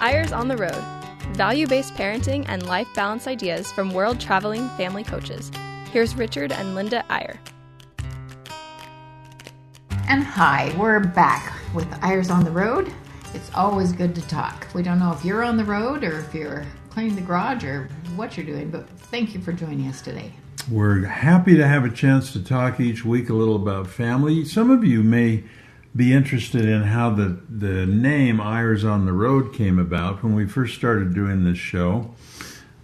Eyres on the Road value based parenting and life balance ideas from world traveling family coaches. Here's Richard and Linda Eyre. And hi, we're back with Eyres on the Road. It's always good to talk. We don't know if you're on the road or if you're cleaning the garage or what you're doing, but thank you for joining us today. We're happy to have a chance to talk each week a little about family. Some of you may be interested in how the, the name Eyres on the Road came about when we first started doing this show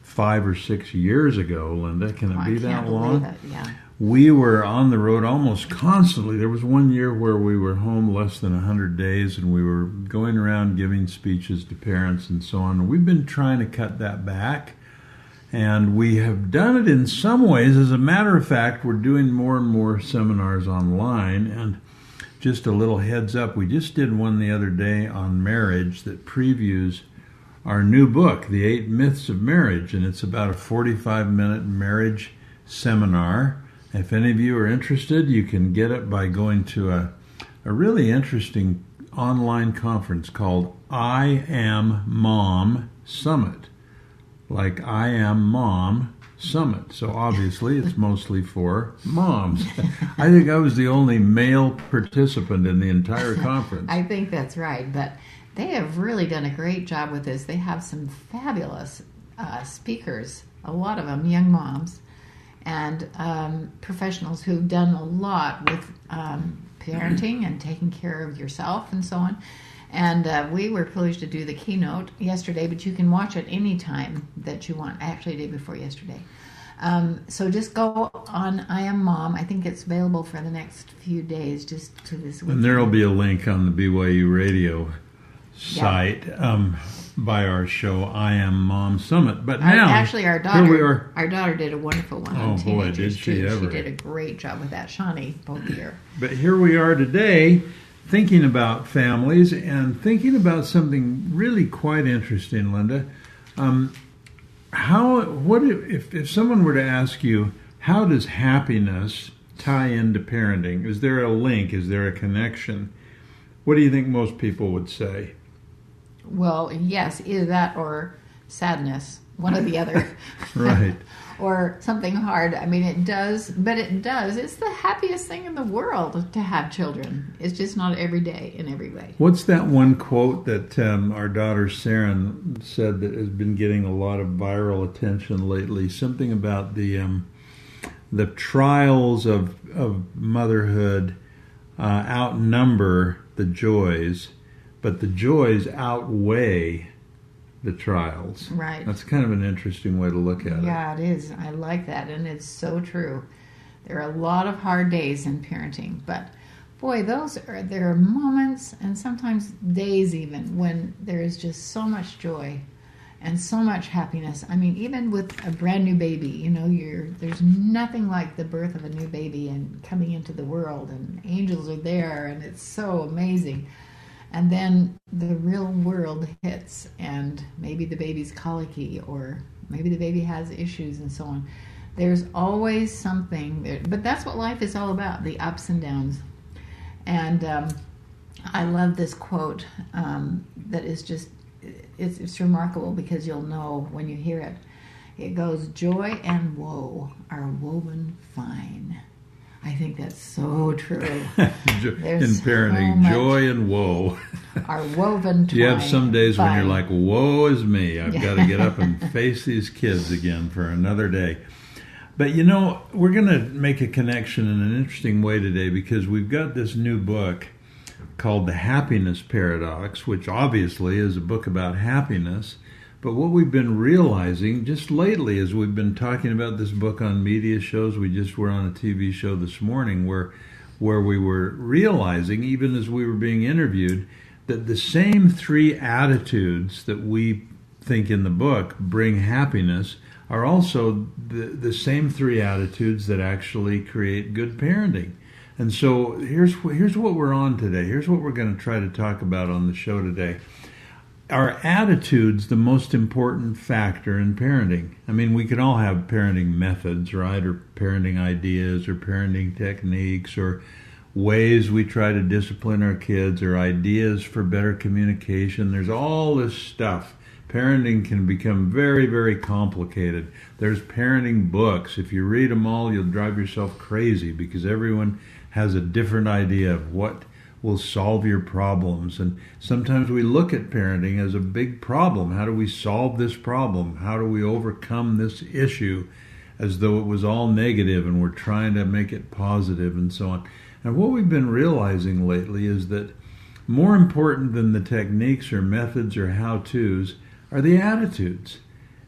five or six years ago, Linda. Can it Oh, I be that long? it, Yeah. We were on the road almost constantly. There was one year where we were home less than 100 days and we were going around giving speeches to parents and so on. We've been trying to cut that back. And we have done it in some ways. As a matter of fact, we're doing more and more seminars online. And just a little heads up, we just did one the other day on marriage that previews our new book, The Eight Myths of Marriage. And it's about a 45 minute marriage seminar. If any of you are interested, you can get it by going to a, a really interesting online conference called I Am Mom Summit like I Am Mom Summit. So obviously it's mostly for moms. I think I was the only male participant in the entire conference. I think that's right, but they have really done a great job with this. They have some fabulous uh, speakers, a lot of them young moms, and um, professionals who've done a lot with um, parenting and taking care of yourself and so on. And uh, we were privileged to do the keynote yesterday, but you can watch it any time that you want, actually, the day before yesterday. Um, so just go on I Am Mom. I think it's available for the next few days, just to this week. and there will be a link on the BYU radio site um, by our show I Am Mom Summit. But Our- now, actually, our here daughter, our daughter did a wonderful one Oh, on boy, did she too. ever. She did a great job with that, Shawni, both year. But here we are today thinking about families and thinking about something really quite interesting, Linda. Um, how, what if, if someone were to ask you, how does happiness tie into parenting? Is there a link? Is there a connection? What do you think most people would say? Well, yes, either that or sadness, one or the other. Right. or something hard. I mean, it does, but it does. It's the happiest thing in the world to have children. It's just not every day in every way. What's that one quote that um, our daughter Saren said that has been getting a lot of viral attention lately? Something about the um, the trials of of motherhood uh, outnumber the joys, but the joys outweigh the trials. Right. That's kind of an interesting way to look at it. Yeah, it is. I like that, and it's so true. There are a lot of hard days in parenting, but boy, those are there are moments and sometimes days even when there is just so much joy and so much happiness. I mean, even with a brand new baby, you know, you're there's nothing like the birth of a new baby and coming into the world, and angels are there, and it's so amazing. And then the real world hits, and maybe the baby's colicky, or maybe the baby has issues, and so on. There's always something, there, but that's what life is all about the ups and downs. And um, I love this quote um, that is just, it's, it's remarkable because you'll know when you hear it. It goes, Joy and woe are woven fine. I think that's so true. In There's so parenting, joy and woe. Are woven Do you have some days when you're like, woe is me. I've got to get up and face these kids again for another day. But you know, we're going to make a connection in an interesting way today because we've got this new book called The Happiness Paradox, which obviously is a book about happiness. But what we've been realizing just lately as we've been talking about this book on media shows, we just were on a TV show this morning where where we were realizing, even as we were being interviewed, that the same three attitudes that we think in the book bring happiness are also the, the same three attitudes that actually create good parenting. And so here's here's what we're on today. Here's what we're going to try to talk about on the show today. Are attitudes the most important factor in parenting? I mean, we can all have parenting methods, right? Or parenting ideas or parenting techniques or ways we try to discipline our kids or ideas for better communication. There's all this stuff. Parenting can become very, very complicated. There's parenting books. If you read them all, you'll drive yourself crazy because everyone has a different idea of what will solve your problems. And sometimes we look at parenting as a big problem. How do we solve this problem? How do we overcome this issue as though it was all negative and we're trying to make it positive and so on? And what we've been realizing lately is that more important than the techniques or methods or how to's are the attitudes.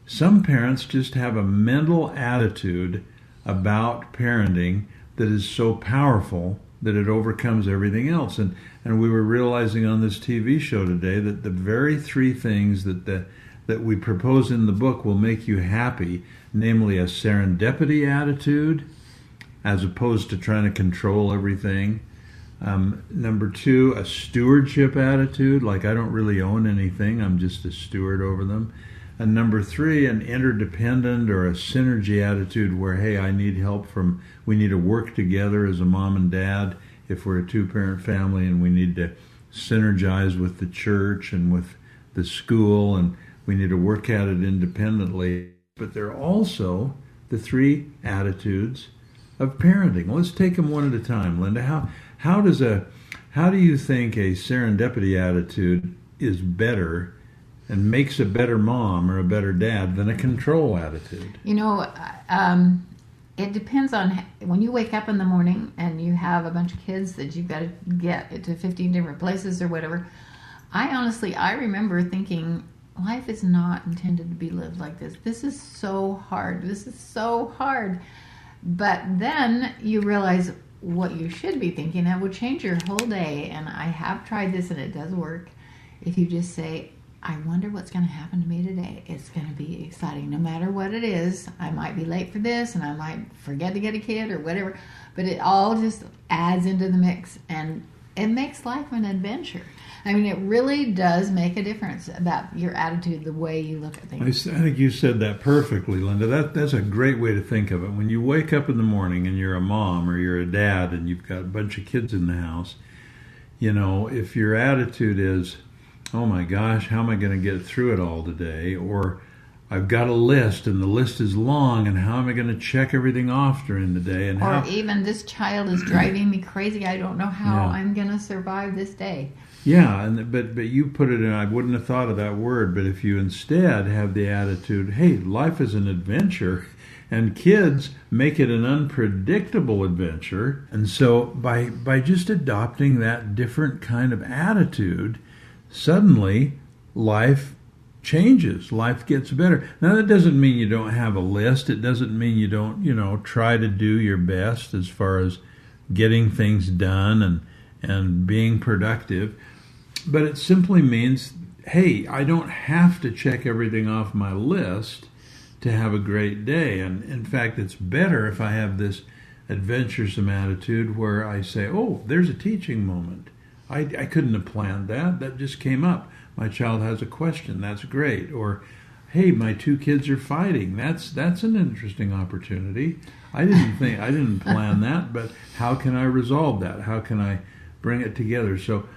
Some parents just have a mental attitude about parenting that is so powerful that it overcomes everything else. And and we were realizing on this TV show today that the very three things that the that we propose in the book will make you happy, namely a serendipity attitude, as opposed to trying to control everything. Um, number two, a stewardship attitude, like I don't really own anything, I'm just a steward over them. And number three, an interdependent or a synergy attitude where, hey, I need help from, we need to work together as a mom and dad if we're a two parent family and we need to synergize with the church and with the school and we need to work at it independently. But there are also the three attitudes of parenting. Let's take them one at a time. Linda, how how does a how do you think a serendipity attitude is better and makes a better mom or a better dad than a control attitude? You know, um, it depends on when you wake up in the morning and you have a bunch of kids that you've got to get to 15 different places or whatever. I honestly, I remember thinking life is not intended to be lived like this. This is so hard. This is so hard. But then you realize what you should be thinking that will change your whole day. And I have tried this and it does work. If you just say, I wonder what's going to happen to me today. It's going to be exciting no matter what it is. I might be late for this and I might forget to get a kid or whatever, but it all just adds into the mix and it makes life an adventure. I mean, it really does make a difference about your attitude, the way you look at things. I, think you said that perfectly, Linda. That that's a great way to think of it. When you wake up in the morning and you're a mom or you're a dad and you've got a bunch of kids in the house, you know, if your attitude is, "Oh my gosh, how am I going to get through it all today?" or I've got a list and the list is long and how am I going to check everything off during the day and or how even this child is driving me crazy I don't know how yeah. I'm going to survive this day. Yeah, and but but you put it in. I wouldn't have thought of that word, but if you instead have the attitude, "Hey, life is an adventure," and kids make it an unpredictable adventure, and so by by just adopting that different kind of attitude, suddenly life changes. Life gets better. Now that doesn't mean you don't have a list. It doesn't mean you don't, you know, try to do your best as far as getting things done and and being productive but it simply means hey, I don't have to check everything off my list to have a great day. And in fact, it's better if I have this adventuresome attitude where I say, oh, there's a teaching moment. I, I couldn't have planned that. That just came up. My child has a question. That's great. Or, hey, my two kids are fighting. That's that's an interesting opportunity. I didn't think I didn't plan that, but how can I resolve that? How can I bring it together? So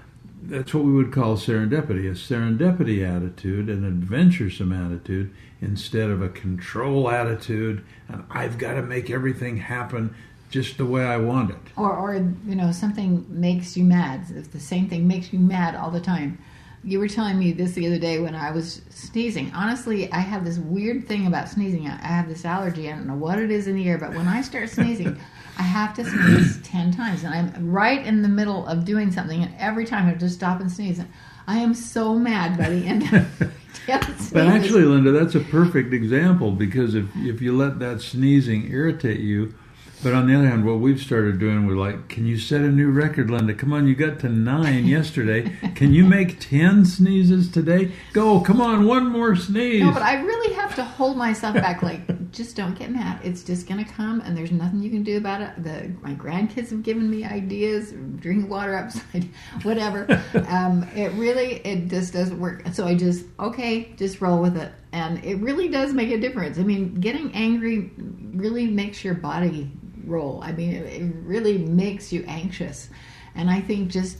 that's what we would call serendipity a serendipity attitude, an adventuresome attitude, instead of a control attitude, and I've got to make everything happen just the way I want it. Or, or you know, something makes you mad. If the same thing makes you mad all the time. You were telling me this the other day when I was sneezing. Honestly, I have this weird thing about sneezing. I have this allergy. I don't know what it is in the air, but when I start sneezing, I have to sneeze 10 times. And I'm right in the middle of doing something, and every time I just stop and sneeze. I am so mad by the end of But actually, Linda, that's a perfect example because if, if you let that sneezing irritate you, but on the other hand, what we've started doing, we're like, can you set a new record, Linda? Come on, you got to nine yesterday. Can you make ten sneezes today? Go, come on, one more sneeze. No, but I really have to hold myself back. Like, just don't get mad. It's just gonna come, and there's nothing you can do about it. The my grandkids have given me ideas. Drink water upside, whatever. um, it really, it just doesn't work. So I just okay, just roll with it, and it really does make a difference. I mean, getting angry really makes your body role. I mean, it, it really makes you anxious. And I think just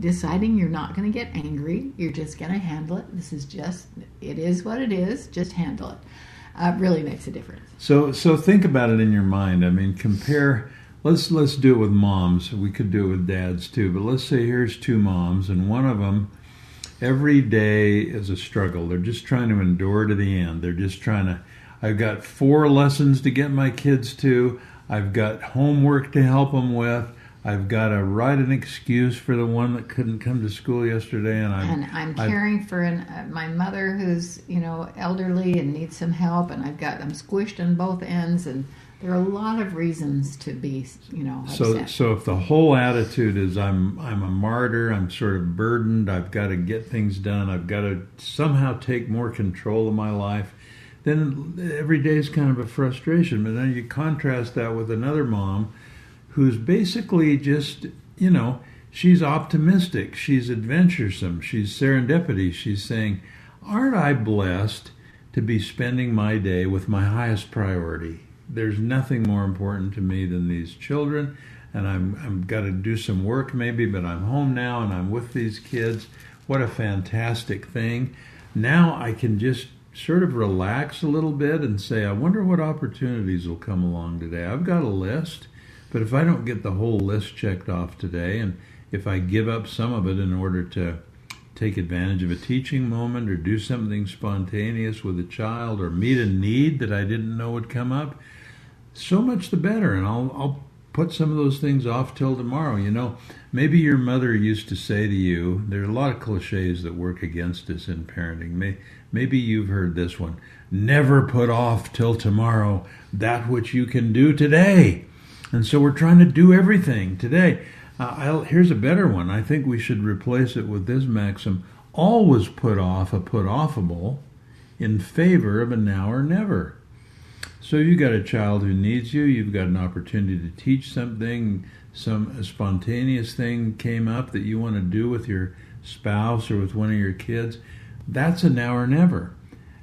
deciding you're not going to get angry, you're just going to handle it. This is just, it is what it is, just handle it. Uh, really makes a difference. So, so think about it in your mind. I mean, compare. Let's let's do it with moms. We could do it with dads too. But let's say here's two moms, and one of them every day is a struggle. They're just trying to endure to the end. They're just trying to. I've got four lessons to get my kids to. I've got homework to help them with. I've got to write an excuse for the one that couldn't come to school yesterday, and I'm and I'm caring I've, for an, uh, my mother who's you know elderly and needs some help, and I've got I'm squished on both ends, and there are a lot of reasons to be you know upset. so so if the whole attitude is I'm I'm a martyr, I'm sort of burdened, I've got to get things done, I've got to somehow take more control of my life. Then every day is kind of a frustration. But then you contrast that with another mom who's basically just, you know, she's optimistic, she's adventuresome, she's serendipity. She's saying, Aren't I blessed to be spending my day with my highest priority? There's nothing more important to me than these children, and I'm, I'm got to do some work maybe, but I'm home now and I'm with these kids. What a fantastic thing. Now I can just sort of relax a little bit and say, I wonder what opportunities will come along today. I've got a list. But if I don't get the whole list checked off today, and if I give up some of it in order to take advantage of a teaching moment or do something spontaneous with a child or meet a need that I didn't know would come up, so much the better. And I'll, I'll put some of those things off till tomorrow. You know, maybe your mother used to say to you, there are a lot of cliches that work against us in parenting. Maybe you've heard this one never put off till tomorrow that which you can do today. And so we're trying to do everything today. Uh, here's a better one. I think we should replace it with this maxim always put off a put offable in favor of a now or never. So you've got a child who needs you, you've got an opportunity to teach something, some spontaneous thing came up that you want to do with your spouse or with one of your kids. That's a now or never.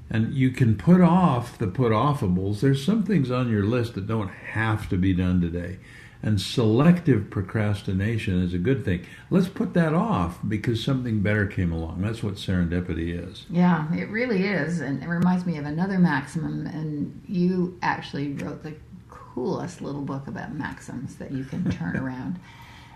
And you can put off the put offables. There's some things on your list that don't have to be done today. And selective procrastination is a good thing. Let's put that off because something better came along. That's what serendipity is. Yeah, it really is. And it reminds me of another maximum. And you actually wrote the coolest little book about maxims that you can turn around.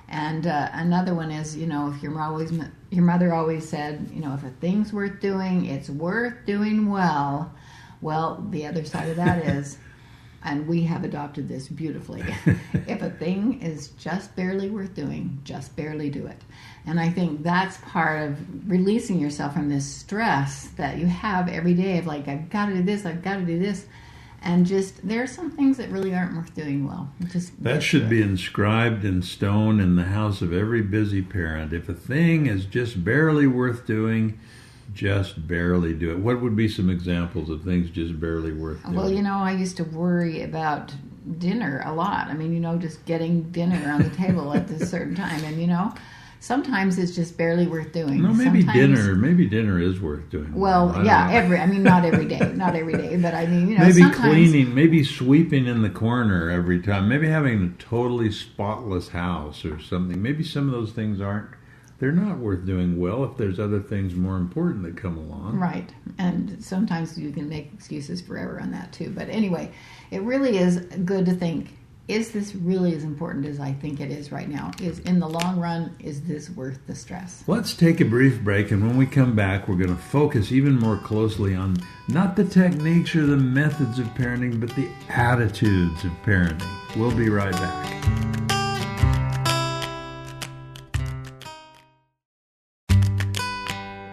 And uh, another one is, you know, if your always your mother always said, you know, if a thing's worth doing, it's worth doing well. Well, the other side of that is, and we have adopted this beautifully. if a thing is just barely worth doing, just barely do it. And I think that's part of releasing yourself from this stress that you have every day of like, I've got to do this, I've got to do this and just there are some things that really aren't worth doing well. Just that should be inscribed in stone in the house of every busy parent. If a thing is just barely worth doing, just barely do it. What would be some examples of things just barely worth doing? Well, you know, I used to worry about dinner a lot. I mean, you know, just getting dinner on the table at a certain time, and you know sometimes it's just barely worth doing. No, maybe sometimes, dinner. Maybe dinner is worth doing. Well, yeah, every. I mean, not every day, not every day, but I mean, you know, maybe cleaning, maybe sweeping in the corner every time. Maybe having a totally spotless house or something. Maybe some of those things aren't. They're not worth doing well if there's other things more important that come along. Right, and sometimes you can make excuses forever on that too. But anyway, it really is good to think is this really as important as I think it is right now? Is in the long run, is this worth the stress? Let's take a brief break, and when we come back, we're going to focus even more closely on not the techniques or the methods of parenting, but the attitudes of parenting. We'll be right back.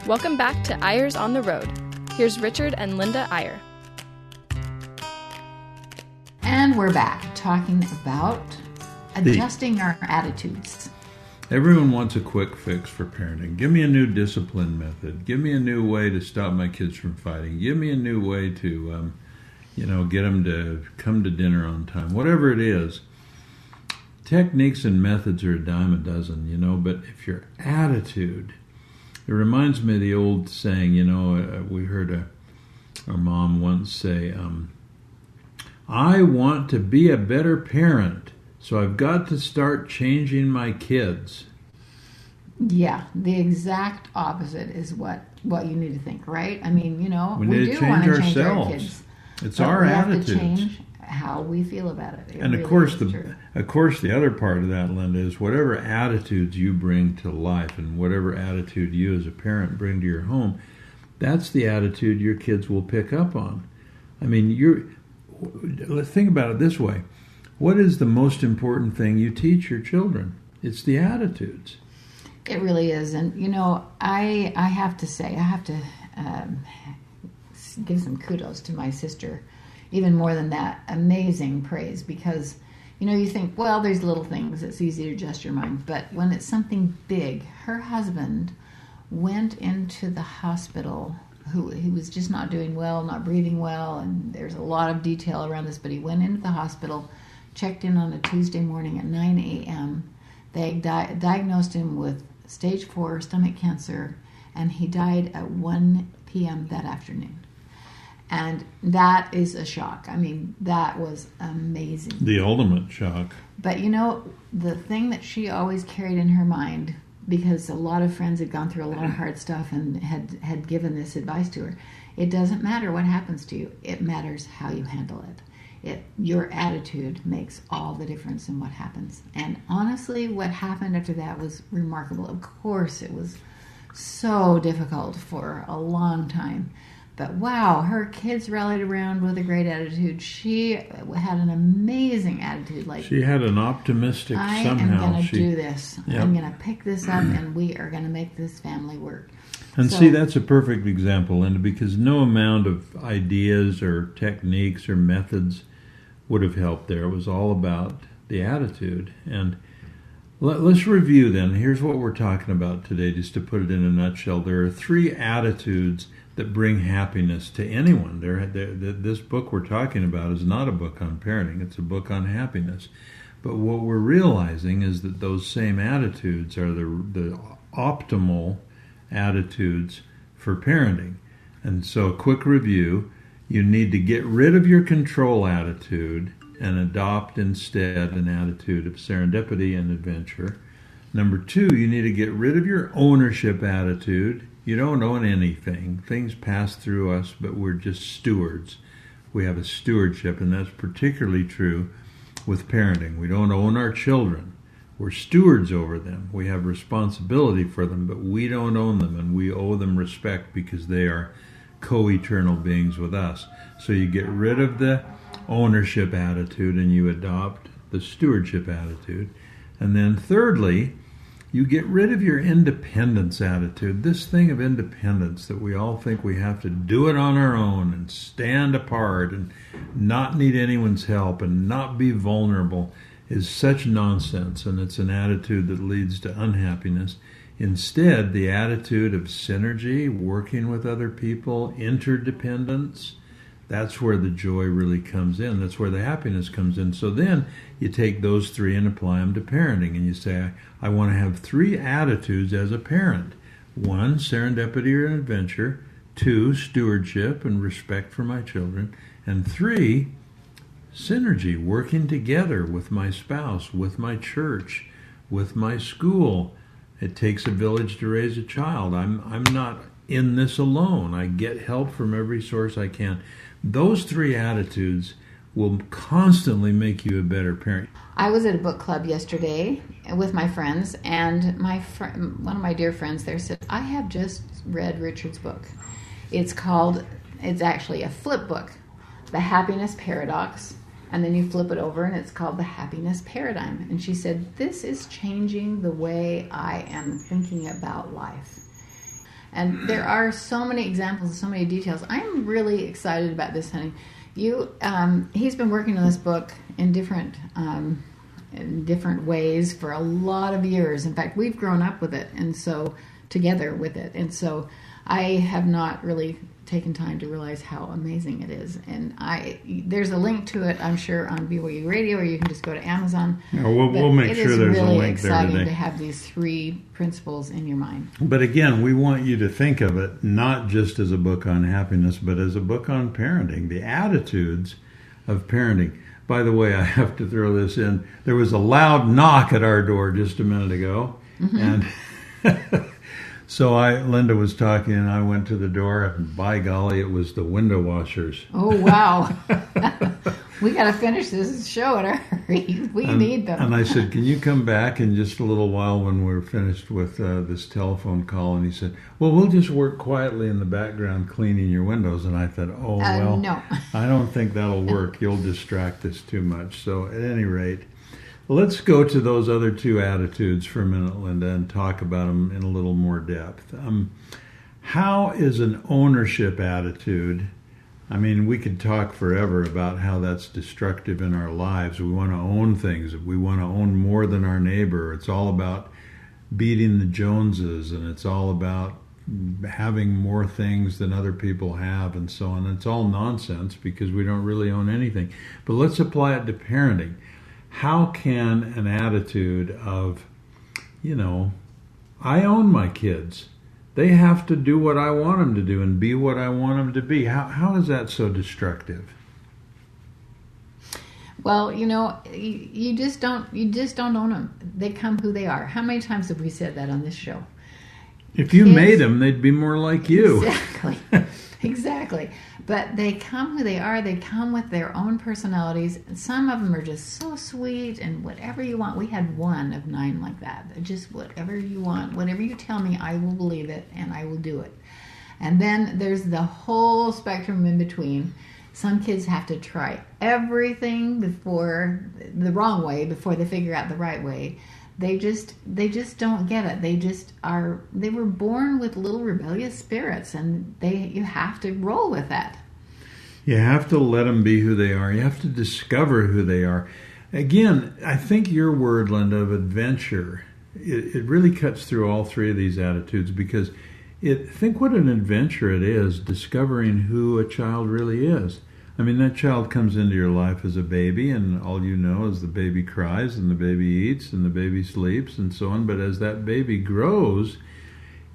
Welcome back to Eyres on the Road. Here's Richard and Linda Eyre. And we're back talking about adjusting the, our attitudes. Everyone wants a quick fix for parenting. Give me a new discipline method. Give me a new way to stop my kids from fighting. Give me a new way to, um, you know, get them to come to dinner on time. Whatever it is. Techniques and methods are a dime a dozen, you know, but if your attitude, it reminds me of the old saying, you know, uh, we heard a, our mom once say, um, I want to be a better parent, so I've got to start changing my kids. Yeah, the exact opposite is what what you need to think, right? I mean, you know, We we, to do change want to change our kids. It's our we have to change how we feel about it. It and of course the true. of course the other part of that linda is whatever attitudes you bring to life and whatever attitude you as a parent bring to your home that's the attitude your kids will pick up on i mean you're let's think about it this way. What is the most important thing you teach your children? It's the attitudes. It really is, and you know, I I have to say, I have to um, give some kudos to my sister, even more than that, amazing praise because you know you think, well, there's little things, it's easy to adjust your mind, but when it's something big, her husband went into the hospital. Who he was just not doing well, not breathing well, and there's a lot of detail around this. But he went into the hospital, checked in on a Tuesday morning at 9 a.m. They di- diagnosed him with stage four stomach cancer, and he died at 1 p.m. that afternoon. And that is a shock. I mean, that was amazing. the ultimate shock But you know, the thing that she always carried in her mind, because a lot of friends had gone through a lot of hard stuff and had had given this advice to her, it doesn't matter what happens to you. It matters how you handle it. It your attitude makes all the difference in what happens. And honestly, what happened after that was remarkable. Of course, it was so difficult for a long time. But wow, her kids rallied around with a great attitude. She had an amazing attitude. Like she had an optimistic somehow. I somehow am going to do this. Yep. I'm going to pick this up, and we are going to make this family work. And So- see, that's a perfect example, Linda, because no amount of ideas or techniques or methods would have helped there. It was all about the attitude. And let, us review then. Here's what we're talking about today, just to put it in a nutshell. There are three attitudes that bring happiness to anyone. There, there, this book we're talking about is not a book on parenting, it's a book on happiness. But what we're realizing is that those same attitudes are the, the optimal attitudes for parenting. And so, quick review you need to get rid of your control attitude and adopt instead an attitude of serendipity and adventure. Number two, you need to get rid of your ownership attitude. You don't own anything, things pass through us, but we're just stewards. We have a stewardship, and that's particularly true with parenting. We don't own our children. We're stewards over them. We have responsibility for them, but we don't own them, and we owe them respect because they are co eternal beings with us. So you get rid of the ownership attitude and you adopt the stewardship attitude. And then, thirdly, you get rid of your independence attitude. This thing of independence that we all think we have to do it on our own and stand apart and not need anyone's help and not be vulnerable is such nonsense. And it's an attitude that leads to unhappiness. Instead, the attitude of synergy, working with other people, interdependence, that's where the joy really comes in. That's where the happiness comes in. So then you take those three and apply them to parenting, and you say, I, I want to have three attitudes as a parent one, serendipity or adventure, two, stewardship and respect for my children, and three, synergy, working together with my spouse, with my church, with my school. It takes a village to raise a child. I'm, I'm not in this alone. I get help from every source I can. Those three attitudes will constantly make you a better parent. I was at a book club yesterday with my friends, and my fr- one of my dear friends there said, "I have just read Richard's book. It's called. It's actually a flip book, The Happiness Paradox." And then you flip it over, and it's called the Happiness Paradigm. And she said, "This is changing the way I am thinking about life." And there are so many examples and so many details. I'm really excited about this, honey. You, um, he's been working on this book in different, um, in different ways for a lot of years. In fact, we've grown up with it, and so together with it, and so I have not really taken time to realize how amazing it is. And I, there's a link to it, I'm sure, on BYU Radio, or you can just go to Amazon. Yeah, we'll, we'll make sure there's really a link there It is really exciting to have these three principles in your mind. But again, we want you to think of it not just as a book on happiness, but as a book on parenting. The attitudes of parenting. By the way, I have to throw this in. There was a loud knock at our door just a minute ago, mm-hmm. and so I, Linda was talking, and I went to the door, and by golly, it was the window washers. Oh wow! we got to finish this show in a hurry. We And, need them. and I said, "Can you come back in just a little while when we're finished with uh, this telephone call?" And he said, "Well, we'll just work quietly in the background cleaning your windows." And I thought, "Oh Uh, well, no. I don't think that'll work. You'll distract us too much." So, at any rate, let's go to those other two attitudes for a minute, Linda, and talk about them in a little more depth. Um, how is an ownership attitude? I mean, we could talk forever about how that's destructive in our lives. We want to own things. We want to own more than our neighbor. It's all about beating the Joneses, and it's all about having more things than other people have, and so on. It's all nonsense because we don't really own anything. But let's apply it to parenting. How can an attitude of, you know, I own my kids. They have to do what I want them to do and be what I want them to be. How, how is that so destructive? Well, you know, you, you just don't you just don't own them. They come who they are. How many times have we said that on this show? If you Kids- made them, they'd be more like you. Exactly. exactly. But they come who they are. They come with their own personalities. Some of them are just so sweet and whatever you want. We had one of nine like that. Just whatever you want, whatever you tell me, I will believe it and I will do it. And then there's the whole spectrum in between. Some kids have to try everything before the wrong way before they figure out the right way. They just they just don't get it. They just are they were born with little rebellious spirits and they you have to roll with that. You have to let them be who they are. You have to discover who they are. Again, I think your word, Linda, of adventure, it, it really cuts through all three of these attitudes because it think what an adventure it is discovering who a child really is. I mean, that child comes into your life as a baby, and all you know is the baby cries, and the baby eats, and the baby sleeps, and so on. But as that baby grows,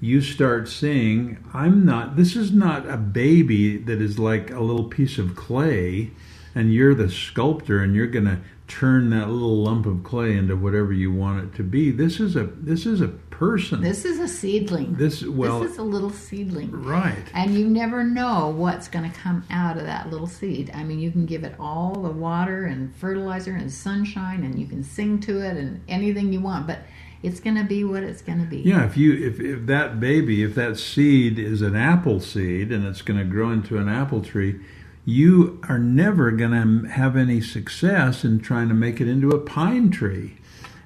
you start seeing I'm not, this is not a baby that is like a little piece of clay, and you're the sculptor, and you're going to turn that little lump of clay into whatever you want it to be. This is a this is a person. This is a seedling. This well, this is a little seedling. right. And you never know what's going to come out of that little seed. I mean, you can give it all the water and fertilizer and sunshine, and you can sing to it and anything you want, but it's going to be what it's going to be. Yeah, if you if, if that baby, if that seed is an apple seed and it's going to grow into an apple tree, you are never going to have any success in trying to make it into a pine tree.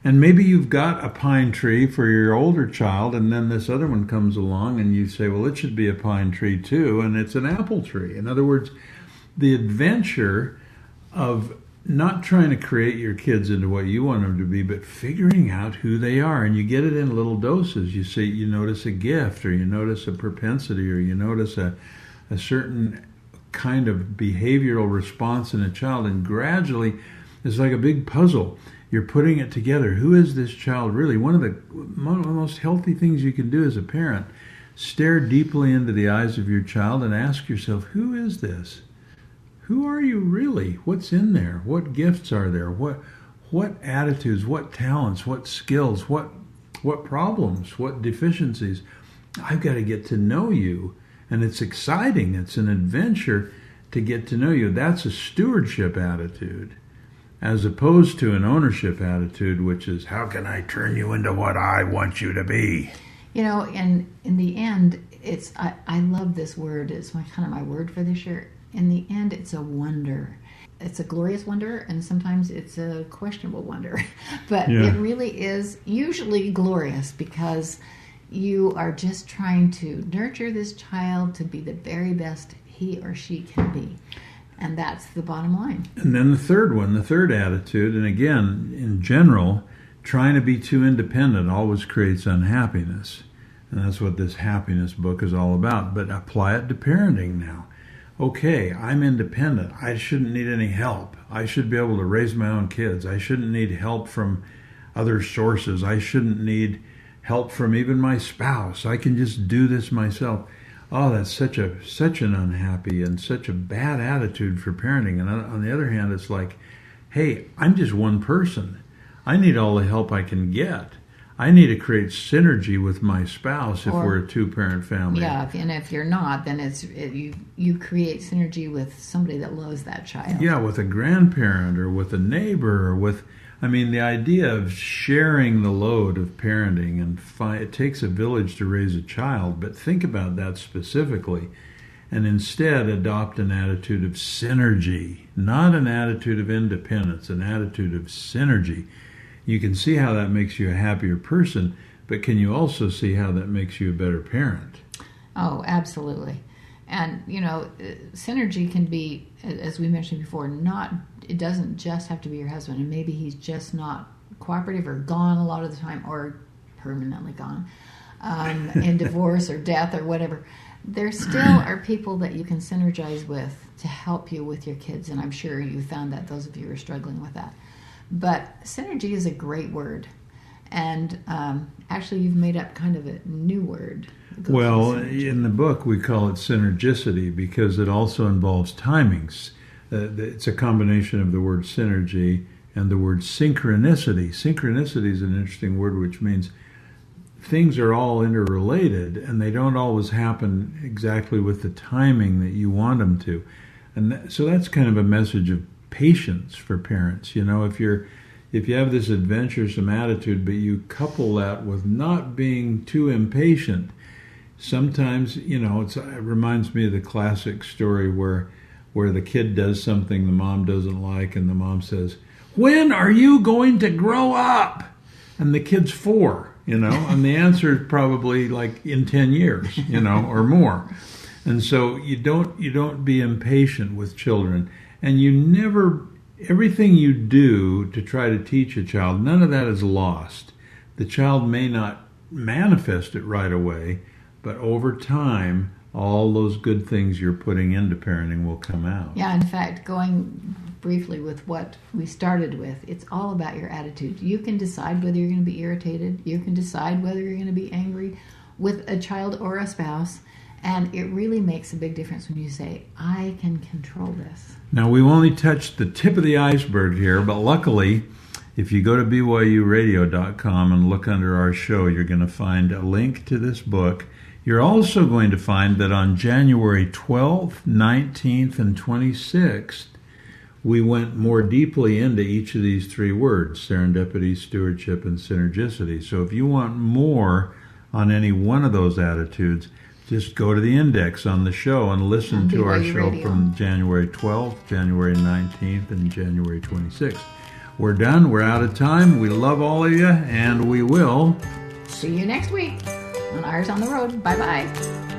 And maybe you've got a pine tree for your older child, and then this other one comes along, and you say, well, it should be a pine tree too, and it's an apple tree. In other words, the adventure of not trying to create your kids into what you want them to be, but figuring out who they are. And you get it in little doses. You see, you notice a gift, or you notice a propensity, or you notice a, a certain kind of behavioral response in a child, and gradually it's like a big puzzle. You're putting it together. Who is this child really? One of the, most healthy things you can do as a parent stare deeply into the eyes of your child and ask yourself, who is this? Who are you really? What's in there? What gifts are there? What what attitudes, what talents, what skills, what what problems, what deficiencies? I've got to get to know you. And it's exciting. It's an adventure to get to know you. That's a stewardship attitude as opposed to an ownership attitude, which is, how can I turn you into what I want you to be? You know, and in the end, it's I, I love this word. It's my kind of my word for this year. In the end, it's a wonder. It's a glorious wonder, and sometimes it's a questionable wonder. But Yeah. it really is usually glorious because you are just trying to nurture this child to be the very best he or she can be. And that's the bottom line. And then the third one, the third attitude, and again, in general, trying to be too independent always creates unhappiness. And that's what this happiness book is all about. But apply it to parenting now. Okay, I'm independent. I shouldn't need any help. I should be able to raise my own kids. I shouldn't need help from other sources. I shouldn't need help from even my spouse. I can just do this myself. Oh, that's such a such an unhappy and such a bad attitude for parenting. And on, the other hand, it's like, hey, I'm just one person. I need all the help I can get. I need to create synergy with my spouse if Or- we're a two-parent family. Yeah, and if you're not, then it's it, you you create synergy with somebody that loves that child. Yeah, with a grandparent or with a neighbor or with, I mean, the idea of sharing the load of parenting and fi- it takes a village to raise a child, but think about that specifically and instead adopt an attitude of synergy, not an attitude of independence, an attitude of synergy. You can see how that makes you a happier person, but can you also see how that makes you a better parent? Oh, absolutely. And you know, synergy can be, as we mentioned before, not. It doesn't just have to be your husband, and maybe he's just not cooperative or gone a lot of the time, or permanently gone, um, in divorce or death or whatever. There still are people that you can synergize with to help you with your kids, and I'm sure you found that those of you who are struggling with that. But synergy is a great word, and um, actually, you've made up kind of a new word. Well, in the book, we call it synergicity because it also involves timings. Uh, it's a combination of the word synergy and the word synchronicity. Synchronicity is an interesting word which means things are all interrelated and they don't always happen exactly with the timing that you want them to. And that, so that's kind of a message of patience for parents. You know, if you're if you have this adventuresome attitude, but you couple that with not being too impatient, sometimes you know it reminds me of the classic story where where the kid does something the mom doesn't like, and the mom says, "When are you going to grow up?" And the kid's four, you know, and the answer is probably like in ten years, you know, or more. And so you don't you don't be impatient with children, and you never everything you do to try to teach a child, none of that is lost. The child may not manifest it right away, but over time, all those good things you're putting into parenting will come out. Yeah, in fact, going briefly with what we started with, it's all about your attitude. You can decide whether you're going to be irritated, you can decide whether you're going to be angry with a child or a spouse, and it really makes a big difference when you say, I can control this. Now, we've only touched the tip of the iceberg here, but luckily, if you go to BYURadio.com and look under our show, you're going to find a link to this book. You're also going to find that on January 12th, 19th, and 26th, we went more deeply into each of these three words serendipity, stewardship, and synergicity. So if you want more on any one of those attitudes, just go to the index on the show and listen to our show Radio. from January 12th, January 19th, and January 26th. We're done. We're out of time. We love all of you, and we will See you next week on Eyres on the Road. Bye bye.